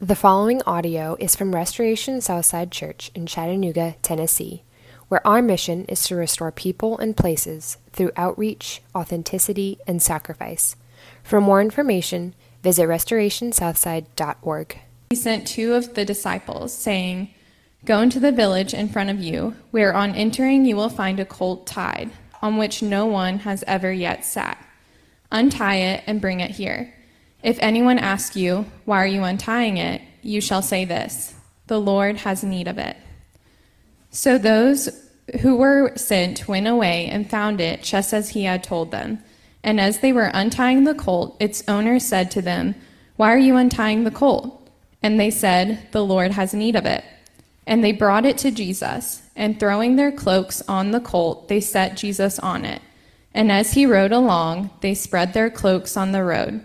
The following audio is from Restoration Southside Church in Chattanooga, Tennessee, where our mission is to restore people and places through outreach, authenticity, and sacrifice. For more information, visit restorationsouthside.org. He sent two of the disciples, saying, Go into the village in front of you, where on entering you will find a colt tied, on which no one has ever yet sat. Untie it and bring it here. If anyone asks you, Why are you untying it? you shall say this The Lord has need of it. So those who were sent went away and found it just as he had told them. And as they were untying the colt, its owner said to them, Why are you untying the colt? And they said, The Lord has need of it. And they brought it to Jesus, and throwing their cloaks on the colt, they set Jesus on it. And as he rode along, they spread their cloaks on the road.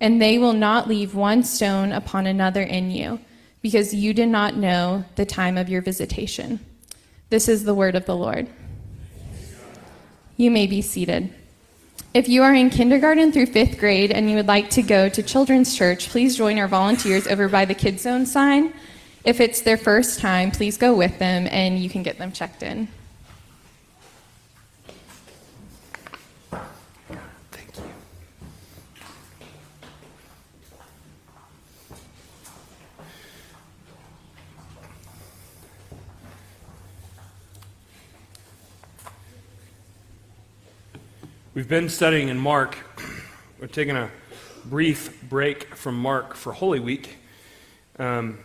and they will not leave one stone upon another in you, because you did not know the time of your visitation. This is the word of the Lord. You may be seated. If you are in kindergarten through fifth grade and you would like to go to Children's Church, please join our volunteers over by the Kids Zone sign. If it's their first time, please go with them and you can get them checked in. We've been studying in Mark. We're taking a brief break from Mark for Holy Week. Um,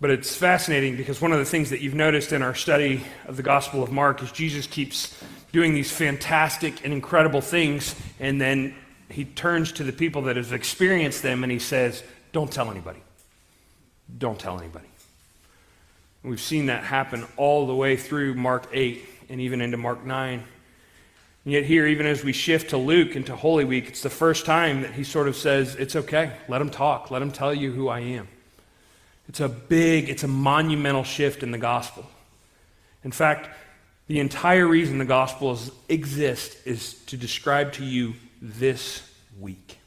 but it's fascinating because one of the things that you've noticed in our study of the Gospel of Mark is Jesus keeps doing these fantastic and incredible things, and then he turns to the people that have experienced them and he says, Don't tell anybody. Don't tell anybody. And we've seen that happen all the way through Mark 8 and even into Mark 9. And yet, here, even as we shift to Luke and to Holy Week, it's the first time that he sort of says, It's okay. Let him talk. Let him tell you who I am. It's a big, it's a monumental shift in the gospel. In fact, the entire reason the gospels exist is to describe to you this week.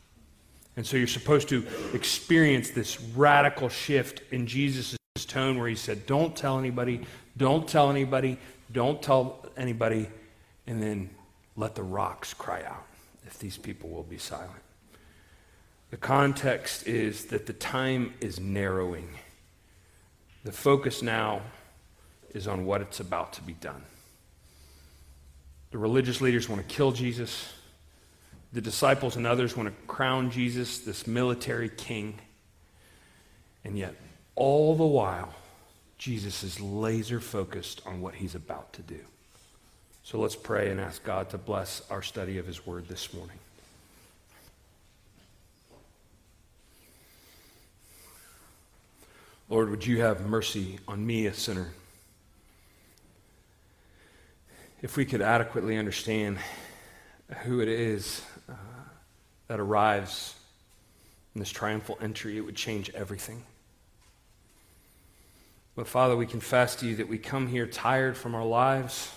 And so you're supposed to experience this radical shift in Jesus' tone where he said, Don't tell anybody, don't tell anybody, don't tell anybody. And then let the rocks cry out if these people will be silent. The context is that the time is narrowing. The focus now is on what it's about to be done. The religious leaders want to kill Jesus. The disciples and others want to crown Jesus, this military king. And yet, all the while, Jesus is laser focused on what he's about to do. So let's pray and ask God to bless our study of His Word this morning. Lord, would you have mercy on me, a sinner? If we could adequately understand who it is uh, that arrives in this triumphal entry, it would change everything. But Father, we confess to you that we come here tired from our lives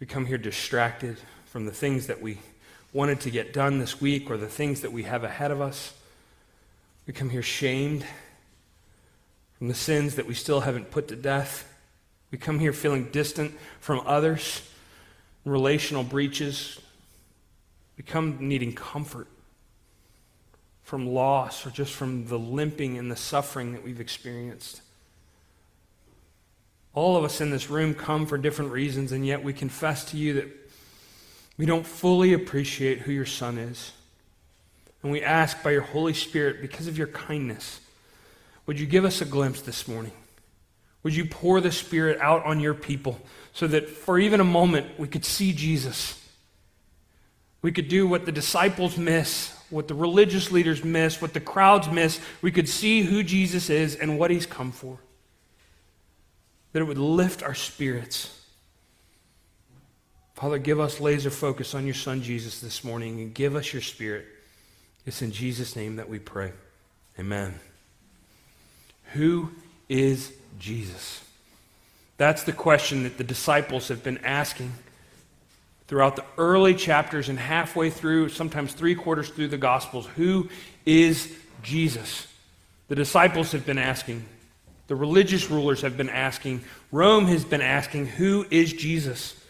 we come here distracted from the things that we wanted to get done this week or the things that we have ahead of us. We come here shamed from the sins that we still haven't put to death. We come here feeling distant from others, relational breaches. We come needing comfort from loss or just from the limping and the suffering that we've experienced. All of us in this room come for different reasons, and yet we confess to you that we don't fully appreciate who your Son is. And we ask by your Holy Spirit, because of your kindness, would you give us a glimpse this morning? Would you pour the Spirit out on your people so that for even a moment we could see Jesus? We could do what the disciples miss, what the religious leaders miss, what the crowds miss. We could see who Jesus is and what he's come for. That it would lift our spirits. Father, give us laser focus on your Son Jesus this morning and give us your Spirit. It's in Jesus' name that we pray. Amen. Who is Jesus? That's the question that the disciples have been asking throughout the early chapters and halfway through, sometimes three quarters through the Gospels. Who is Jesus? The disciples have been asking. The religious rulers have been asking. Rome has been asking, Who is Jesus?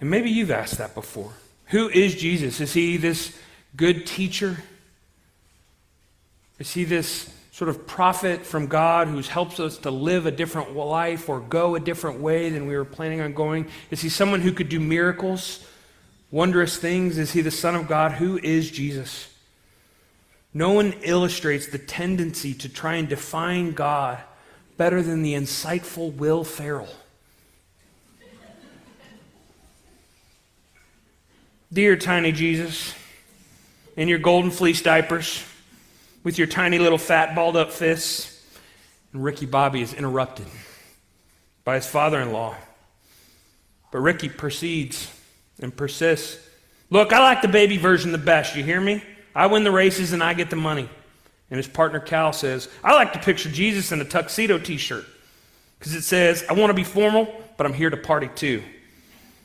And maybe you've asked that before. Who is Jesus? Is he this good teacher? Is he this sort of prophet from God who helps us to live a different life or go a different way than we were planning on going? Is he someone who could do miracles, wondrous things? Is he the Son of God? Who is Jesus? No one illustrates the tendency to try and define God better than the insightful Will Ferrell. Dear tiny Jesus, in your golden fleece diapers, with your tiny little fat balled up fists. And Ricky Bobby is interrupted by his father in law. But Ricky proceeds and persists. Look, I like the baby version the best. You hear me? I win the races and I get the money. And his partner Cal says, I like to picture Jesus in a tuxedo t shirt because it says, I want to be formal, but I'm here to party too.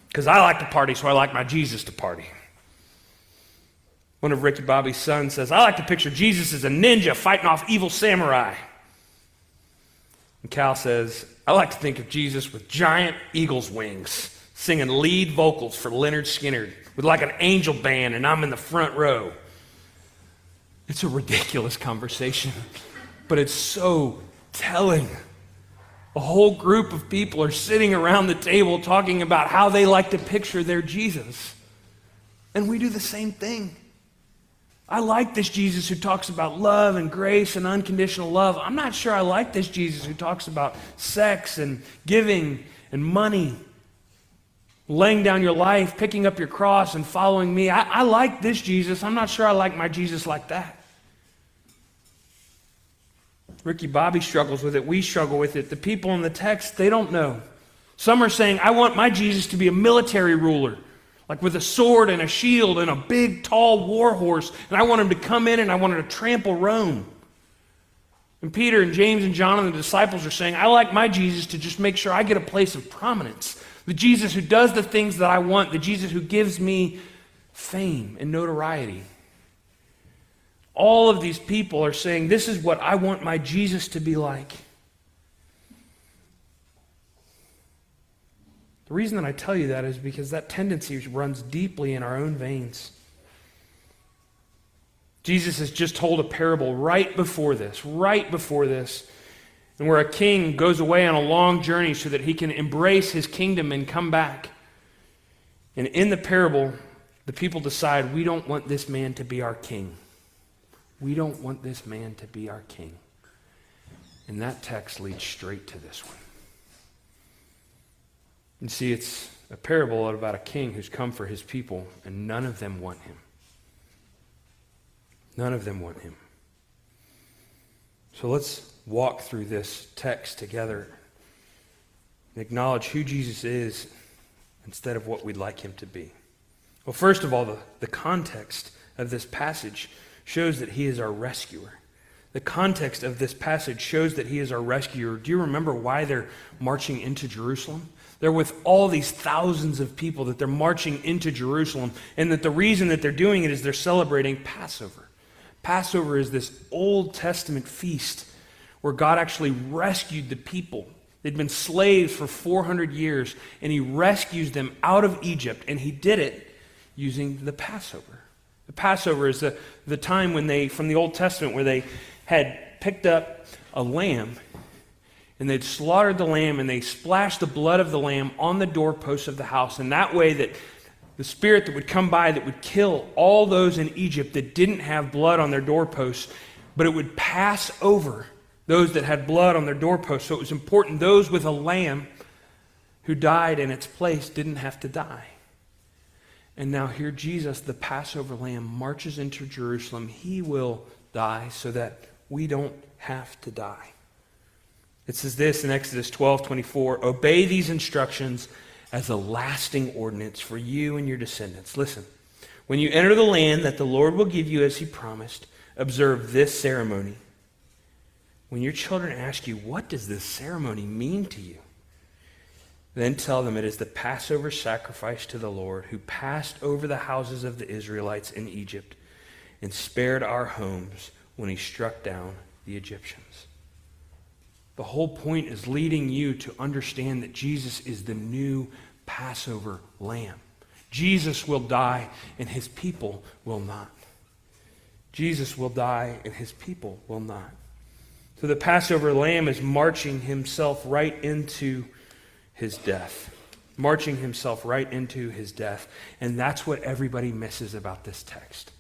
Because I like to party, so I like my Jesus to party. One of Ricky Bobby's sons says, I like to picture Jesus as a ninja fighting off evil samurai. And Cal says, I like to think of Jesus with giant eagle's wings, singing lead vocals for Lynyrd Skynyrd with like an angel band, and I'm in the front row. It's a ridiculous conversation, but it's so telling. A whole group of people are sitting around the table talking about how they like to picture their Jesus. And we do the same thing. I like this Jesus who talks about love and grace and unconditional love. I'm not sure I like this Jesus who talks about sex and giving and money, laying down your life, picking up your cross, and following me. I, I like this Jesus. I'm not sure I like my Jesus like that. Ricky Bobby struggles with it. We struggle with it. The people in the text, they don't know. Some are saying, I want my Jesus to be a military ruler like with a sword and a shield and a big, tall war horse. And I want him to come in and I want him to trample Rome. And Peter and James and John and the disciples are saying, I like my Jesus to just make sure I get a place of prominence. The Jesus who does the things that I want, the Jesus who gives me fame and notoriety. All of these people are saying, This is what I want my Jesus to be like. The reason that I tell you that is because that tendency runs deeply in our own veins. Jesus has just told a parable right before this, right before this, and where a king goes away on a long journey so that he can embrace his kingdom and come back. And in the parable, the people decide we don't want this man to be our king. We don't want this man to be our king. And that text leads straight to this one. And see, it's a parable about a king who's come for his people, and none of them want him. None of them want him. So let's walk through this text together and acknowledge who Jesus is instead of what we'd like him to be. Well, first of all, the, the context of this passage shows that he is our rescuer. The context of this passage shows that he is our rescuer. Do you remember why they're marching into Jerusalem? They're with all these thousands of people that they're marching into Jerusalem, and that the reason that they're doing it is they're celebrating Passover. Passover is this Old Testament feast where God actually rescued the people. They'd been slaves for 400 years, and He rescues them out of Egypt, and He did it using the Passover. The Passover is the, the time when they, from the Old Testament, where they had picked up a lamb And they'd slaughtered the lamb and they splashed the blood of the lamb on the doorposts of the house. And that way, that the spirit that would come by that would kill all those in Egypt that didn't have blood on their doorposts, but it would pass over those that had blood on their doorposts. So it was important those with a lamb who died in its place didn't have to die. And now here Jesus, the Passover lamb, marches into Jerusalem. He will die so that we don't have to die. It says this in Exodus 12 24 Obey these instructions as a lasting ordinance for you and your descendants. Listen, when you enter the land that the Lord will give you as he promised, observe this ceremony. When your children ask you, What does this ceremony mean to you? Then tell them it is the Passover sacrifice to the Lord, who passed over the houses of the Israelites in Egypt and spared our homes when he struck down the Egyptians. The whole point is leading you to understand that Jesus is the new Passover lamb. Jesus will die, and his people will not. Jesus will die, and his people will not. So the Passover lamb is marching himself right into his death, marching himself right into his death. And that's what everybody misses about this text.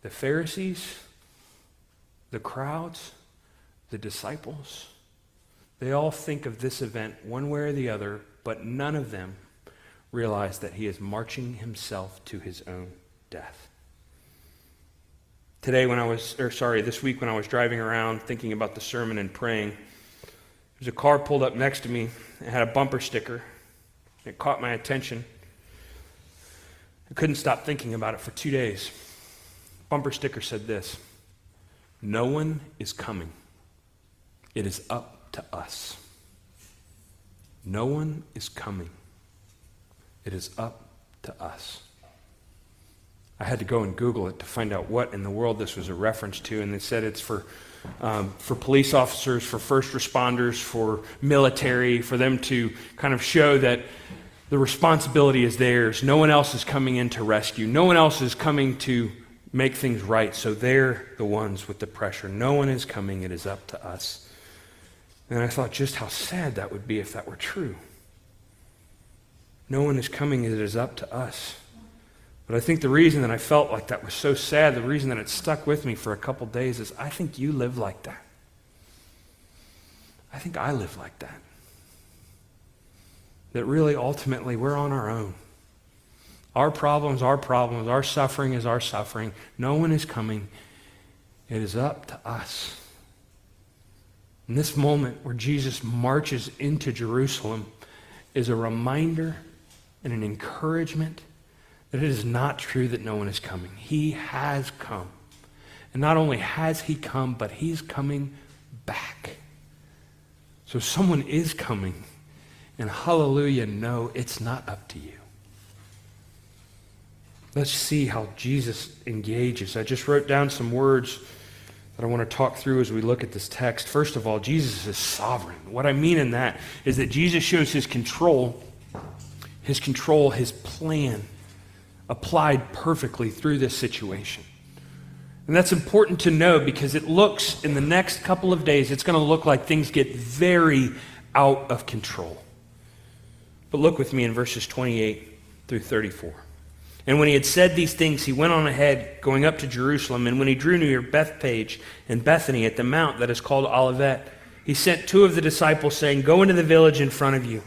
The Pharisees, the crowds, the disciples, they all think of this event one way or the other, but none of them realize that he is marching himself to his own death. Today, when I was, or sorry, this week when I was driving around thinking about the sermon and praying, there's a car pulled up next to me. It had a bumper sticker. It caught my attention. I couldn't stop thinking about it for two days. Bumper sticker said this No one is coming. It is up to us. No one is coming. It is up to us. I had to go and Google it to find out what in the world this was a reference to, and they said it's for um, for police officers, for first responders, for military, for them to kind of show that the responsibility is theirs. No one else is coming in to rescue. No one else is coming to make things right. So they're the ones with the pressure. No one is coming. It is up to us. And I thought just how sad that would be if that were true. No one is coming. It is up to us. But I think the reason that I felt like that was so sad, the reason that it stuck with me for a couple days is I think you live like that. I think I live like that. That really, ultimately, we're on our own. Our problems, our problems, our suffering is our suffering. No one is coming. It is up to us. In this moment where Jesus marches into Jerusalem is a reminder and an encouragement that it is not true that no one is coming. He has come. And not only has he come, but he's coming back. So someone is coming. And hallelujah, no, it's not up to you. Let's see how Jesus engages. I just wrote down some words that I want to talk through as we look at this text. First of all, Jesus is sovereign. What I mean in that is that Jesus shows his control, his control, his plan applied perfectly through this situation. And that's important to know because it looks, in the next couple of days, it's going to look like things get very out of control. But look with me in verses 28 through 34. And when he had said these things, he went on ahead, going up to Jerusalem. And when he drew near Bethphage and Bethany at the mount that is called Olivet, he sent two of the disciples, saying, Go into the village in front of you,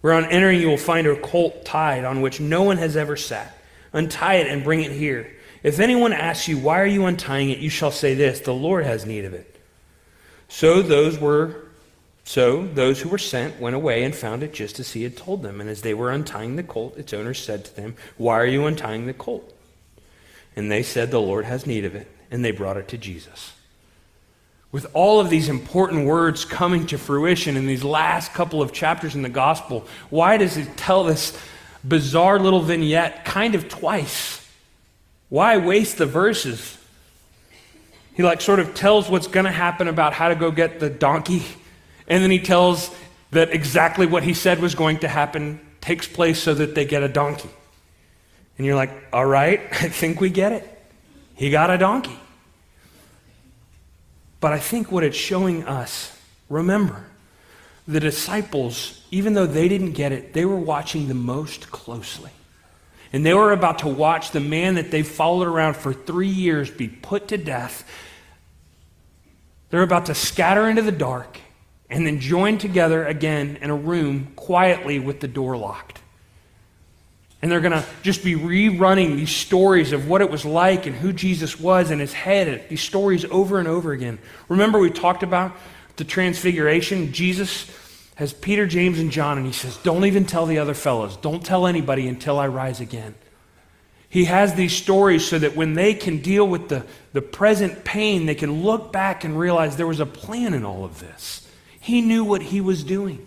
where on entering you will find a colt tied on which no one has ever sat. Untie it and bring it here. If anyone asks you, Why are you untying it? you shall say this The Lord has need of it. So those were so those who were sent went away and found it just as he had told them. And as they were untying the colt, its owner said to them, Why are you untying the colt? And they said, The Lord has need of it. And they brought it to Jesus. With all of these important words coming to fruition in these last couple of chapters in the gospel, why does he tell this bizarre little vignette kind of twice. Why waste the verses? He like sort of tells what's going to happen about how to go get the donkey, and then he tells that exactly what he said was going to happen takes place so that they get a donkey. And you're like, all right, I think we get it. He got a donkey. But I think what it's showing us remember, the disciples, even though they didn't get it, they were watching the most closely. And they were about to watch the man that they followed around for three years be put to death. They're about to scatter into the dark and then join together again in a room quietly with the door locked. And they're going to just be rerunning these stories of what it was like and who Jesus was in his head, these stories over and over again. Remember, we talked about the transfiguration? Jesus has Peter, James, and John, and he says, Don't even tell the other fellows. Don't tell anybody until I rise again. He has these stories so that when they can deal with the, the present pain, they can look back and realize there was a plan in all of this. He knew what he was doing.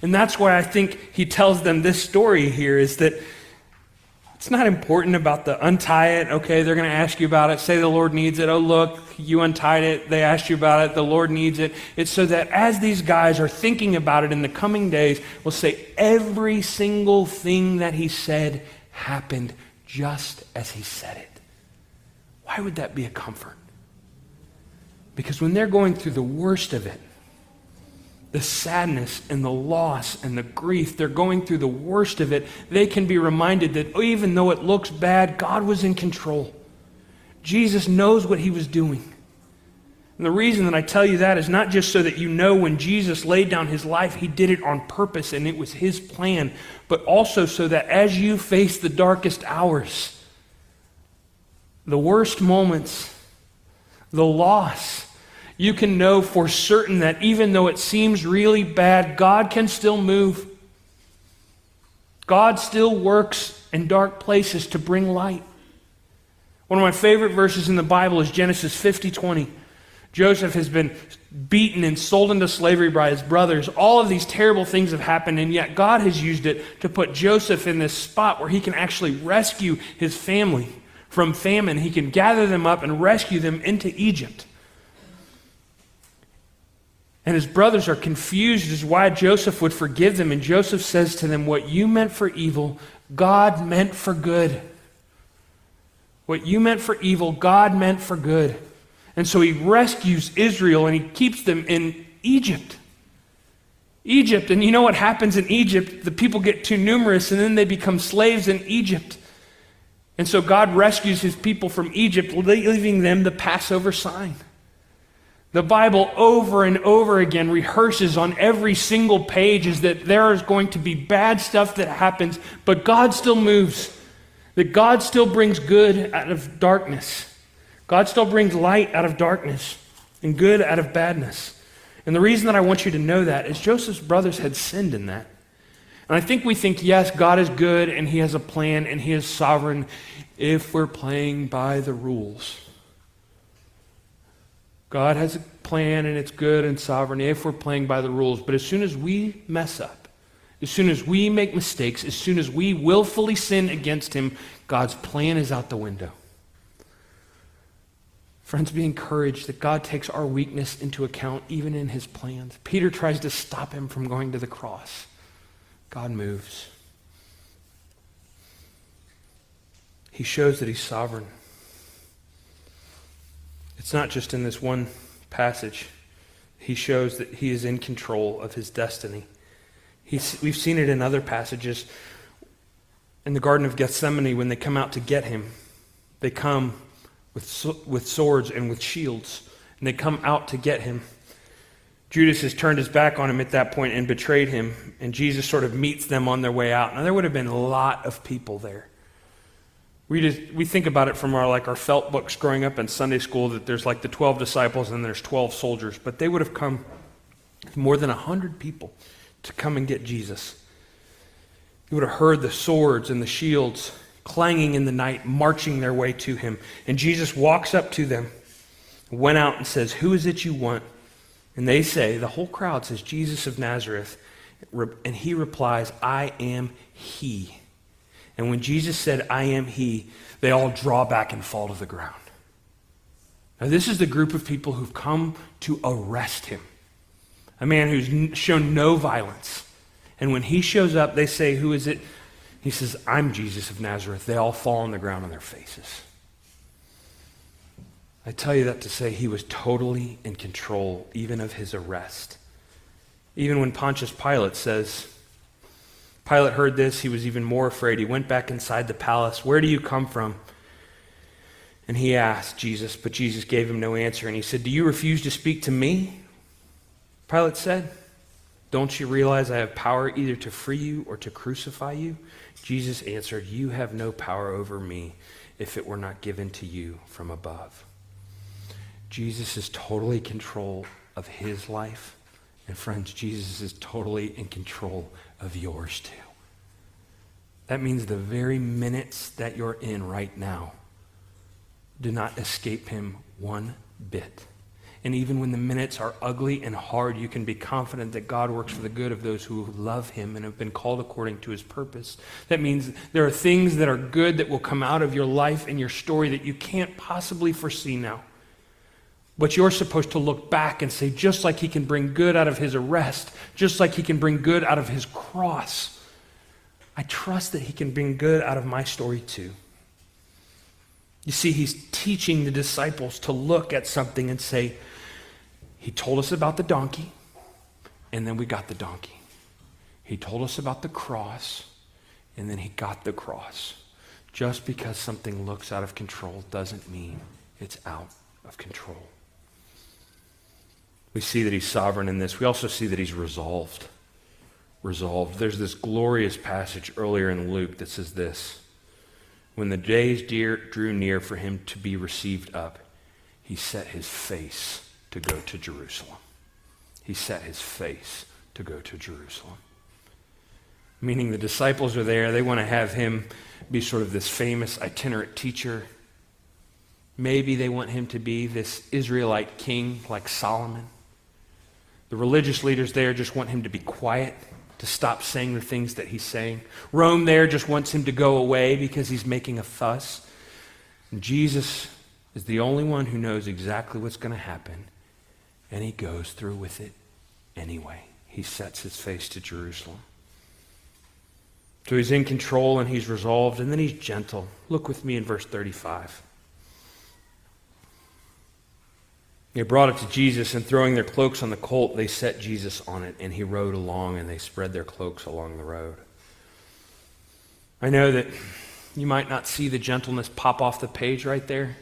And that's why I think he tells them this story here is that it's not important about the untie it. Okay, they're going to ask you about it. Say the Lord needs it. Oh, look, you untied it. They asked you about it. The Lord needs it. It's so that as these guys are thinking about it in the coming days, we'll say every single thing that he said happened just as he said it. Why would that be a comfort? Because when they're going through the worst of it, the sadness and the loss and the grief, they're going through the worst of it, they can be reminded that even though it looks bad, God was in control. Jesus knows what he was doing. And the reason that I tell you that is not just so that you know when Jesus laid down his life, he did it on purpose and it was his plan, but also so that as you face the darkest hours, the worst moments, the loss, you can know for certain that even though it seems really bad, God can still move. God still works in dark places to bring light. One of my favorite verses in the Bible is Genesis 50 20. Joseph has been beaten and sold into slavery by his brothers. All of these terrible things have happened, and yet God has used it to put Joseph in this spot where he can actually rescue his family from famine. He can gather them up and rescue them into Egypt. And his brothers are confused as why Joseph would forgive them. And Joseph says to them, What you meant for evil, God meant for good. What you meant for evil, God meant for good. And so he rescues Israel and he keeps them in Egypt. Egypt. And you know what happens in Egypt? The people get too numerous and then they become slaves in Egypt. And so God rescues his people from Egypt, leaving them the Passover sign. The Bible over and over again rehearses on every single page is that there is going to be bad stuff that happens, but God still moves. That God still brings good out of darkness. God still brings light out of darkness and good out of badness. And the reason that I want you to know that is Joseph's brothers had sinned in that. And I think we think, yes, God is good and he has a plan and he is sovereign if we're playing by the rules. God has a plan and it's good and sovereign if we're playing by the rules. But as soon as we mess up, as soon as we make mistakes, as soon as we willfully sin against Him, God's plan is out the window. Friends, be encouraged that God takes our weakness into account even in His plans. Peter tries to stop him from going to the cross. God moves. He shows that He's sovereign. It's not just in this one passage. He shows that he is in control of his destiny. He's, we've seen it in other passages. In the Garden of Gethsemane, when they come out to get him, they come with, with swords and with shields, and they come out to get him. Judas has turned his back on him at that point and betrayed him, and Jesus sort of meets them on their way out. Now, there would have been a lot of people there. We, just, we think about it from our like our felt books growing up in Sunday school that there's like the 12 disciples and there's 12 soldiers, but they would have come more than 100 people to come and get Jesus. You would have heard the swords and the shields clanging in the night, marching their way to him. And Jesus walks up to them, went out and says, Who is it you want? And they say, the whole crowd says, Jesus of Nazareth. And he replies, I am he. And when Jesus said, I am he, they all draw back and fall to the ground. Now, this is the group of people who've come to arrest him. A man who's shown no violence. And when he shows up, they say, Who is it? He says, I'm Jesus of Nazareth. They all fall on the ground on their faces. I tell you that to say he was totally in control even of his arrest. Even when Pontius Pilate says, Pilate heard this, he was even more afraid. He went back inside the palace. Where do you come from? And he asked Jesus, but Jesus gave him no answer. And he said, Do you refuse to speak to me? Pilate said, Don't you realize I have power either to free you or to crucify you? Jesus answered, You have no power over me if it were not given to you from above. Jesus is totally in control of his life. And friends, Jesus is totally in control of yours too. That means the very minutes that you're in right now do not escape him one bit. And even when the minutes are ugly and hard, you can be confident that God works for the good of those who love him and have been called according to his purpose. That means there are things that are good that will come out of your life and your story that you can't possibly foresee now. But you're supposed to look back and say, just like he can bring good out of his arrest, just like he can bring good out of his cross, I trust that he can bring good out of my story too. You see, he's teaching the disciples to look at something and say, He told us about the donkey, and then we got the donkey. He told us about the cross, and then he got the cross. Just because something looks out of control doesn't mean it's out of control. We see that he's sovereign in this. We also see that he's resolved. Resolved. There's this glorious passage earlier in Luke that says this when the days dear, drew near for him to be received up, he set his face to go to Jerusalem. He set his face to go to Jerusalem. Meaning the disciples are there. They want to have him be sort of this famous itinerant teacher. Maybe they want him to be this Israelite king like Solomon. The religious leaders there just want him to be quiet to stop saying the things that he's saying. Rome there just wants him to go away because he's making a fuss. And Jesus is the only one who knows exactly what's going to happen, and he goes through with it anyway. He sets his face to Jerusalem. So he's in control and he's resolved, and then he's gentle. Look with me in verse 35. They brought it to Jesus, and throwing their cloaks on the colt, they set Jesus on it, and he rode along, and they spread their cloaks along the road. I know that you might not see the gentleness pop off the page right there,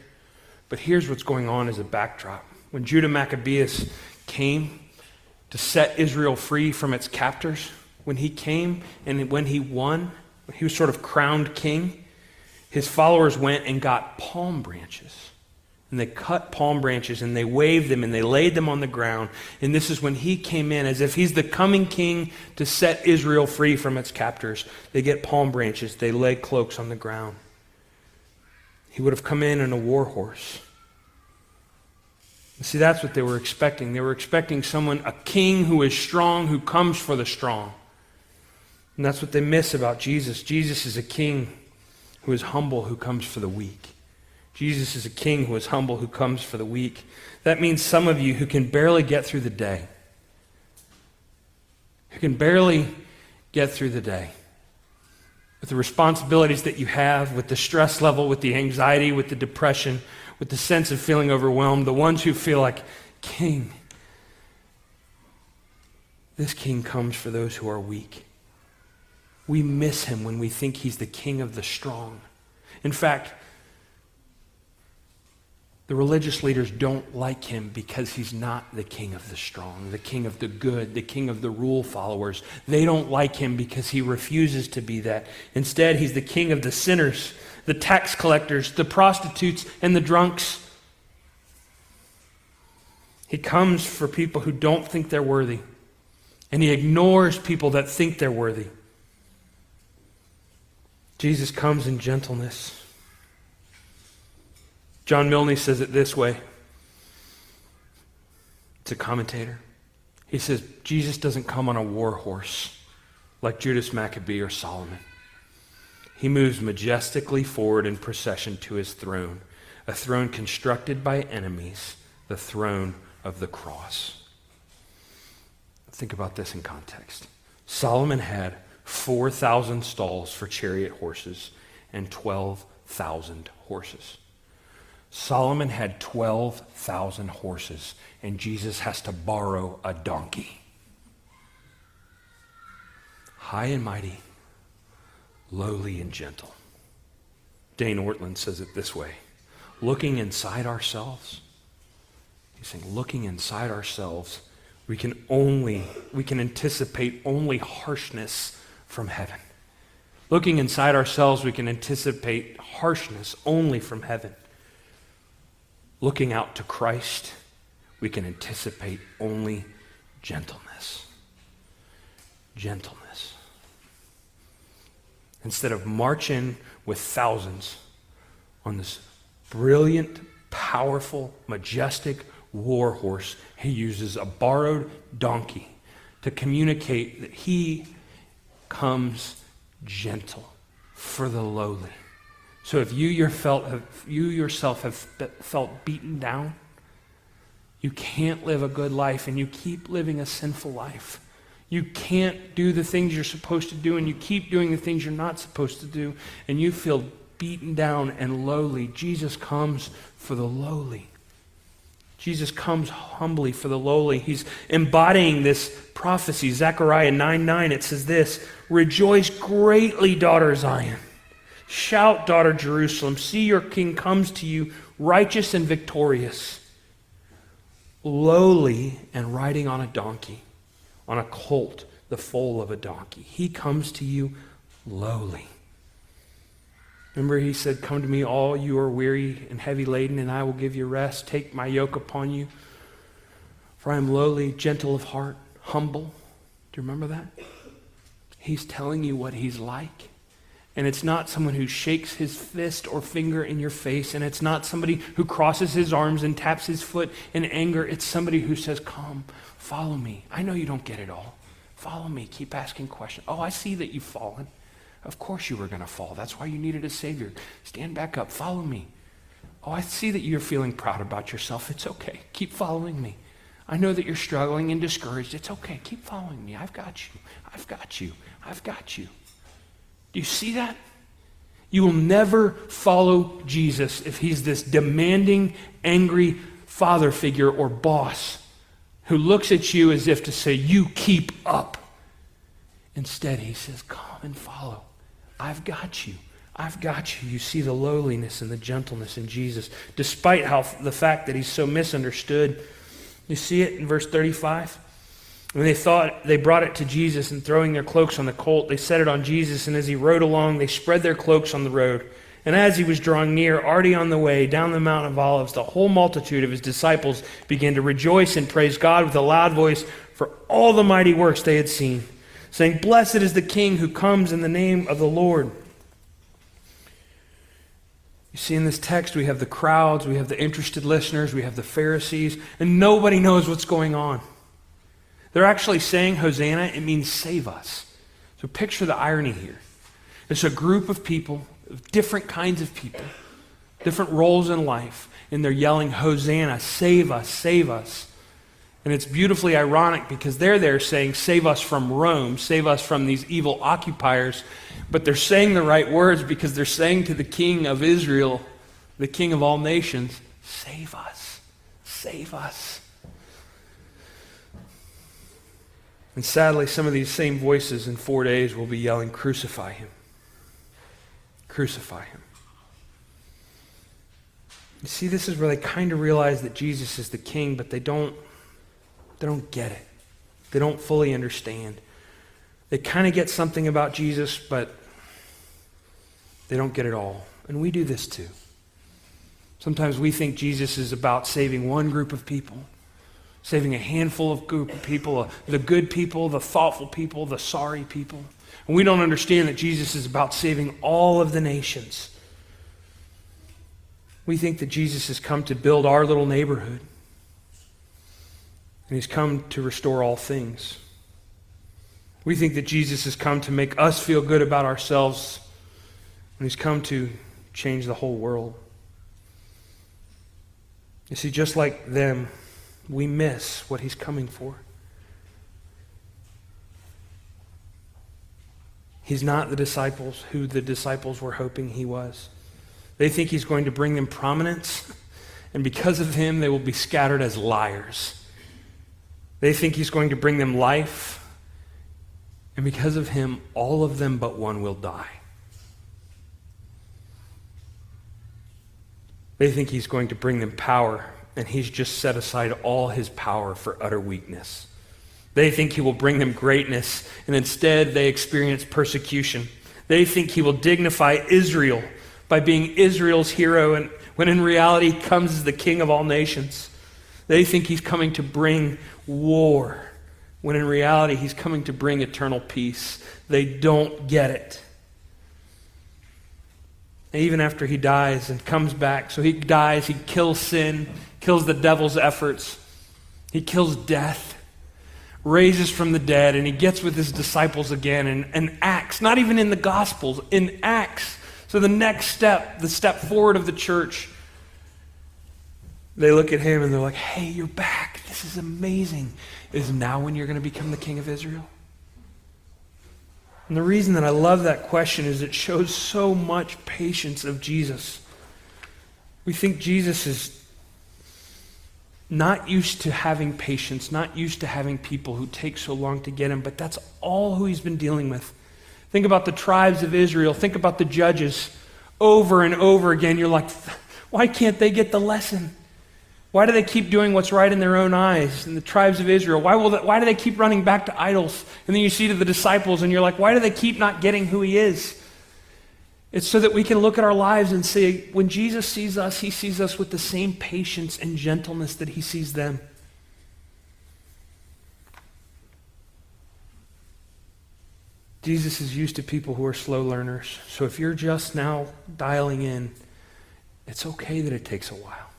but here's what's going on as a backdrop. When Judah Maccabeus came to set Israel free from its captors, when he came and when he won, he was sort of crowned king, his followers went and got palm branches and they cut palm branches and they waved them and they laid them on the ground. And this is when he came in, as if he's the coming king to set Israel free from its captors. They get palm branches, they lay cloaks on the ground. He would have come in on a war horse. See, that's what they were expecting. They were expecting someone, a king who is strong, who comes for the strong. And that's what they miss about Jesus. Jesus is a king who is humble, who comes for the weak. Jesus is a king who is humble, who comes for the weak. That means some of you who can barely get through the day, who can barely get through the day with the responsibilities that you have, with the stress level, with the anxiety, with the depression, with the sense of feeling overwhelmed, the ones who feel like, King, this king comes for those who are weak. We miss him when we think he's the king of the strong. In fact, the religious leaders don't like him because he's not the king of the strong, the king of the good, the king of the rule followers. They don't like him because he refuses to be that. Instead, he's the king of the sinners, the tax collectors, the prostitutes, and the drunks. He comes for people who don't think they're worthy, and he ignores people that think they're worthy. Jesus comes in gentleness. John Milne says it this way. It's a commentator. He says, Jesus doesn't come on a war horse like Judas Maccabee or Solomon. He moves majestically forward in procession to his throne, a throne constructed by enemies, the throne of the cross. Think about this in context. Solomon had 4,000 stalls for chariot horses and 12,000 horses. Solomon had 12,000 horses, and Jesus has to borrow a donkey. High and mighty, lowly and gentle. Dane Ortlund says it this way looking inside ourselves, he's saying, looking inside ourselves, we can only, we can anticipate only harshness from heaven. Looking inside ourselves, we can anticipate harshness only from heaven. Looking out to Christ, we can anticipate only gentleness. Gentleness. Instead of marching with thousands on this brilliant, powerful, majestic war horse, he uses a borrowed donkey to communicate that he comes gentle for the lowly. So if you, yourself have felt beaten down, you can't live a good life and you keep living a sinful life. You can't do the things you're supposed to do and you keep doing the things you're not supposed to do and you feel beaten down and lowly. Jesus comes for the lowly. Jesus comes humbly for the lowly. He's embodying this prophecy. Zechariah 9 9, it says this Rejoice greatly, daughter Zion. Shout, daughter Jerusalem. See, your king comes to you, righteous and victorious, lowly and riding on a donkey, on a colt, the foal of a donkey. He comes to you lowly. Remember, he said, Come to me, all you are weary and heavy laden, and I will give you rest. Take my yoke upon you. For I am lowly, gentle of heart, humble. Do you remember that? He's telling you what he's like. And it's not someone who shakes his fist or finger in your face. And it's not somebody who crosses his arms and taps his foot in anger. It's somebody who says, Come, follow me. I know you don't get it all. Follow me. Keep asking questions. Oh, I see that you've fallen. Of course you were going to fall. That's why you needed a Savior. Stand back up. Follow me. Oh, I see that you're feeling proud about yourself. It's okay. Keep following me. I know that you're struggling and discouraged. It's okay. Keep following me. I've got you. I've got you. I've got you. Do you see that? You will never follow Jesus if he's this demanding, angry father figure or boss who looks at you as if to say, You keep up. Instead, he says, Come and follow. I've got you. I've got you. You see the lowliness and the gentleness in Jesus, despite how the fact that he's so misunderstood. You see it in verse 35? When they thought they brought it to Jesus and throwing their cloaks on the colt, they set it on Jesus, and as he rode along, they spread their cloaks on the road. And as he was drawing near, already on the way down the Mount of Olives, the whole multitude of his disciples began to rejoice and praise God with a loud voice for all the mighty works they had seen saying, Blessed is the King who comes in the name of the Lord. You see, in this text, we have the crowds, we have the interested listeners, we have the Pharisees, and nobody knows what's going on. They're actually saying, Hosanna, it means save us. So picture the irony here. It's a group of people, different kinds of people, different roles in life, and they're yelling, Hosanna, save us, save us. And it's beautifully ironic because they're there saying, Save us from Rome, save us from these evil occupiers. But they're saying the right words because they're saying to the king of Israel, the king of all nations, Save us, save us. And sadly, some of these same voices in four days will be yelling, Crucify him. Crucify him. You see, this is where they kind of realize that Jesus is the king, but they don't they don't get it. They don't fully understand. They kind of get something about Jesus, but they don't get it all. And we do this too. Sometimes we think Jesus is about saving one group of people, saving a handful of group of people, uh, the good people, the thoughtful people, the sorry people. And we don't understand that Jesus is about saving all of the nations. We think that Jesus has come to build our little neighborhood. And he's come to restore all things. We think that Jesus has come to make us feel good about ourselves, and he's come to change the whole world. You see, just like them, we miss what he's coming for. He's not the disciples who the disciples were hoping he was. They think he's going to bring them prominence and because of him, they will be scattered as liars. They think he's going to bring them life, and because of him, all of them but one will die. They think he's going to bring them power, and he's just set aside all his power for utter weakness. They think he will bring them greatness, and instead they experience persecution. They think he will dignify Israel by being Israel's hero, and when in reality he comes as the king of all nations. They think he's coming to bring war, when in reality he's coming to bring eternal peace. They don't get it. even after he dies and comes back, so he dies, he kills sin, kills the devil's efforts, he kills death raises from the dead and he gets with his disciples again and, and acts, not even in the Gospels, in Acts. So the next step, the step forward of the church, they look at him and they're like, hey, you're back. This is amazing. Is now when you're going to become the king of Israel? And the reason that I love that question is it shows so much patience of Jesus. We think Jesus is not used to having patience, not used to having people who take so long to get him, but that's all who he's been dealing with. Think about the tribes of Israel, think about the judges. Over and over again, you're like, why can't they get the lesson? Why do they keep doing what's right in their own eyes? And the tribes of Israel, why, will they, why do they keep running back to idols? And then you see to the disciples, and you're like, why do they keep not getting who he is? It's so that we can look at our lives and say, when Jesus sees us, he sees us with the same patience and gentleness that he sees them. Jesus is used to people who are slow learners. So if you're just now dialing in, it's okay that it takes a while.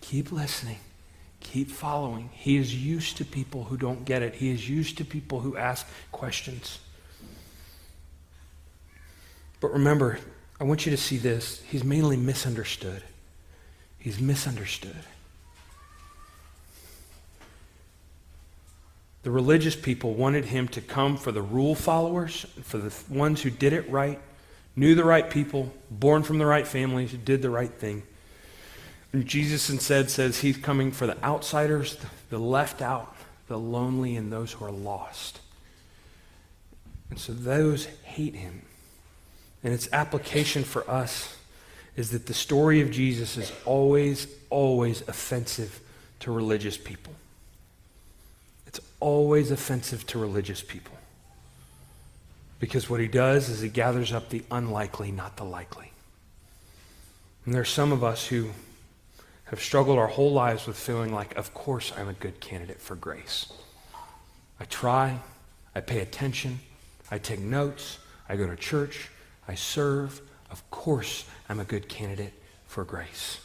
Keep listening. Keep following. He is used to people who don't get it. He is used to people who ask questions. But remember, I want you to see this. He's mainly misunderstood. He's misunderstood. The religious people wanted him to come for the rule followers, for the ones who did it right, knew the right people, born from the right families, did the right thing. And Jesus instead says he's coming for the outsiders, the left out, the lonely, and those who are lost. And so those hate him and its application for us is that the story of Jesus is always, always offensive to religious people. It's always offensive to religious people. Because what he does is he gathers up the unlikely, not the likely. And there are some of us who have struggled our whole lives with feeling like, of course, I'm a good candidate for grace. I try, I pay attention, I take notes, I go to church, I serve, of course I'm a good candidate for grace.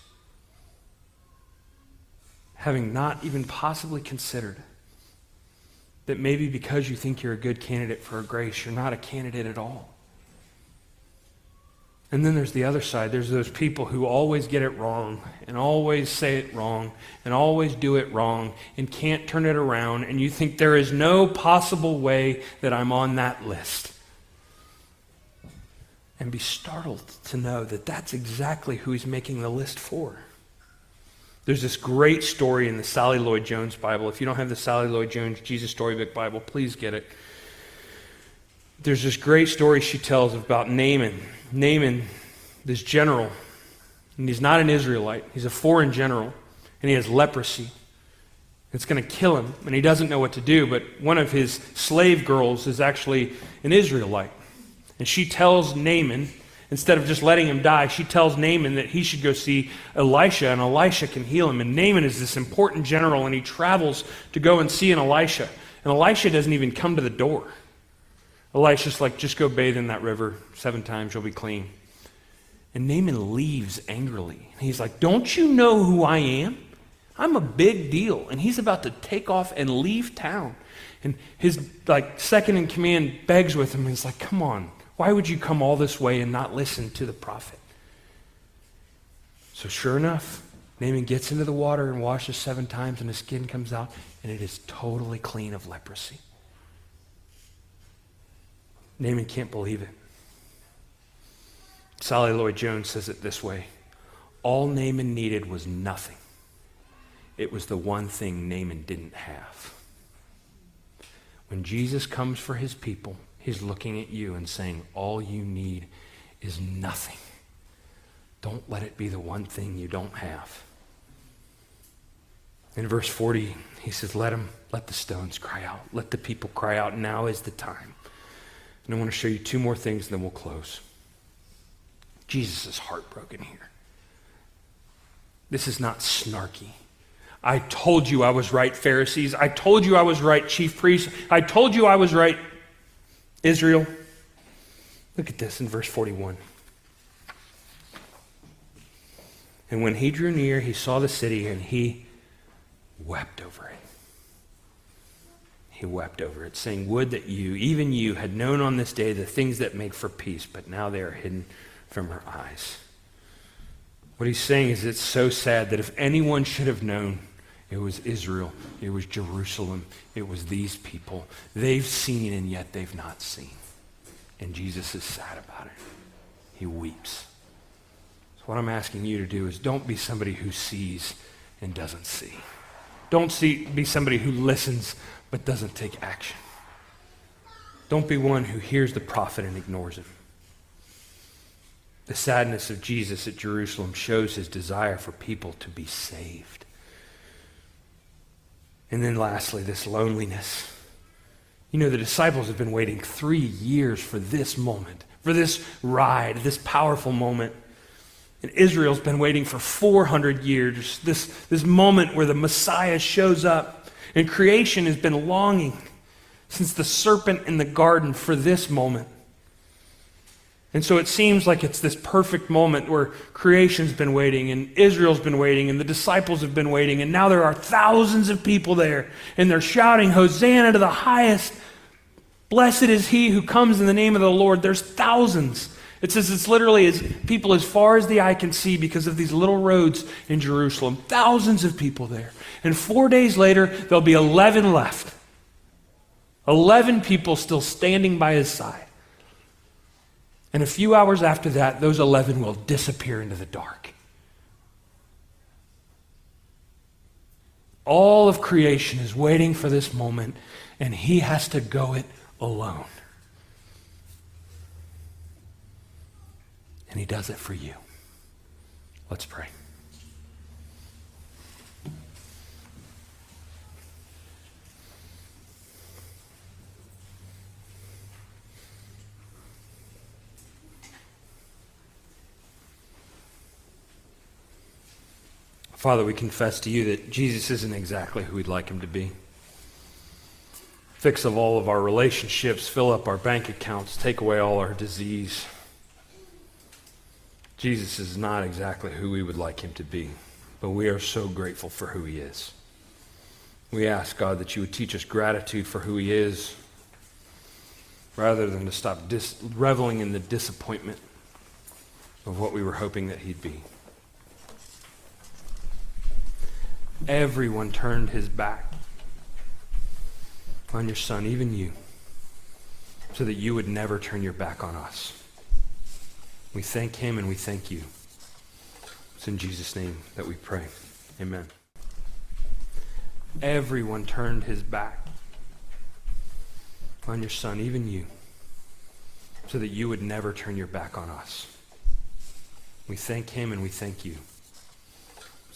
Having not even possibly considered that maybe because you think you're a good candidate for grace, you're not a candidate at all. And then there's the other side. There's those people who always get it wrong and always say it wrong and always do it wrong and can't turn it around. And you think there is no possible way that I'm on that list and be startled to know that that's exactly who he's making the list for. There's this great story in the Sally Lloyd Jones Bible. If you don't have the Sally Lloyd Jones Jesus Storybook Bible, please get it. There's this great story she tells about Naaman. Naaman, this general, and he's not an Israelite, he's a foreign general, and he has leprosy. It's going to kill him, and he doesn't know what to do, but one of his slave girls is actually an Israelite. And she tells Naaman, instead of just letting him die, she tells Naaman that he should go see Elisha, and Elisha can heal him. And Naaman is this important general, and he travels to go and see an Elisha. And Elisha doesn't even come to the door. Elisha's like, just go bathe in that river seven times, you'll be clean. And Naaman leaves angrily. He's like, Don't you know who I am? I'm a big deal. And he's about to take off and leave town. And his like second in command begs with him. And he's like, Come on, why would you come all this way and not listen to the prophet? So, sure enough, Naaman gets into the water and washes seven times, and his skin comes out, and it is totally clean of leprosy. Naaman can't believe it. Sally Lloyd Jones says it this way all Naaman needed was nothing. It was the one thing Naaman didn't have. When Jesus comes for his people, he's looking at you and saying, All you need is nothing. Don't let it be the one thing you don't have. In verse 40, he says, Let them, let the stones cry out. Let the people cry out. Now is the time. And I want to show you two more things, and then we'll close. Jesus is heartbroken here. This is not snarky. I told you I was right, Pharisees. I told you I was right, chief priests. I told you I was right, Israel. Look at this in verse 41. And when he drew near, he saw the city and he wept over it. He wept over it, saying, Would that you, even you, had known on this day the things that make for peace, but now they are hidden from her eyes. What he's saying is it's so sad that if anyone should have known, it was Israel, it was Jerusalem, it was these people. They've seen and yet they've not seen. And Jesus is sad about it. He weeps. So, what I'm asking you to do is don't be somebody who sees and doesn't see. Don't see, be somebody who listens but doesn't take action. Don't be one who hears the prophet and ignores him. The sadness of Jesus at Jerusalem shows his desire for people to be saved. And then lastly, this loneliness. You know, the disciples have been waiting three years for this moment, for this ride, this powerful moment. And Israel's been waiting for 400 years, this, this moment where the Messiah shows up. And creation has been longing since the serpent in the garden for this moment. And so it seems like it's this perfect moment where creation's been waiting and Israel's been waiting and the disciples have been waiting and now there are thousands of people there and they're shouting, Hosanna to the highest. Blessed is he who comes in the name of the Lord. There's thousands. It says it's literally as people as far as the eye can see because of these little roads in Jerusalem. Thousands of people there. And four days later, there'll be 11 left. 11 people still standing by his side. And a few hours after that, those 11 will disappear into the dark. All of creation is waiting for this moment, and he has to go it alone. And he does it for you. Let's pray. Father, we confess to you that Jesus isn't exactly who we'd like him to be. Fix of all of our relationships, fill up our bank accounts, take away all our disease. Jesus is not exactly who we would like him to be, but we are so grateful for who he is. We ask, God, that you would teach us gratitude for who he is rather than to stop dis- reveling in the disappointment of what we were hoping that he'd be. Everyone turned his back on your son, even you, so that you would never turn your back on us. We thank him and we thank you. It's in Jesus' name that we pray. Amen. Everyone turned his back on your son, even you, so that you would never turn your back on us. We thank him and we thank you.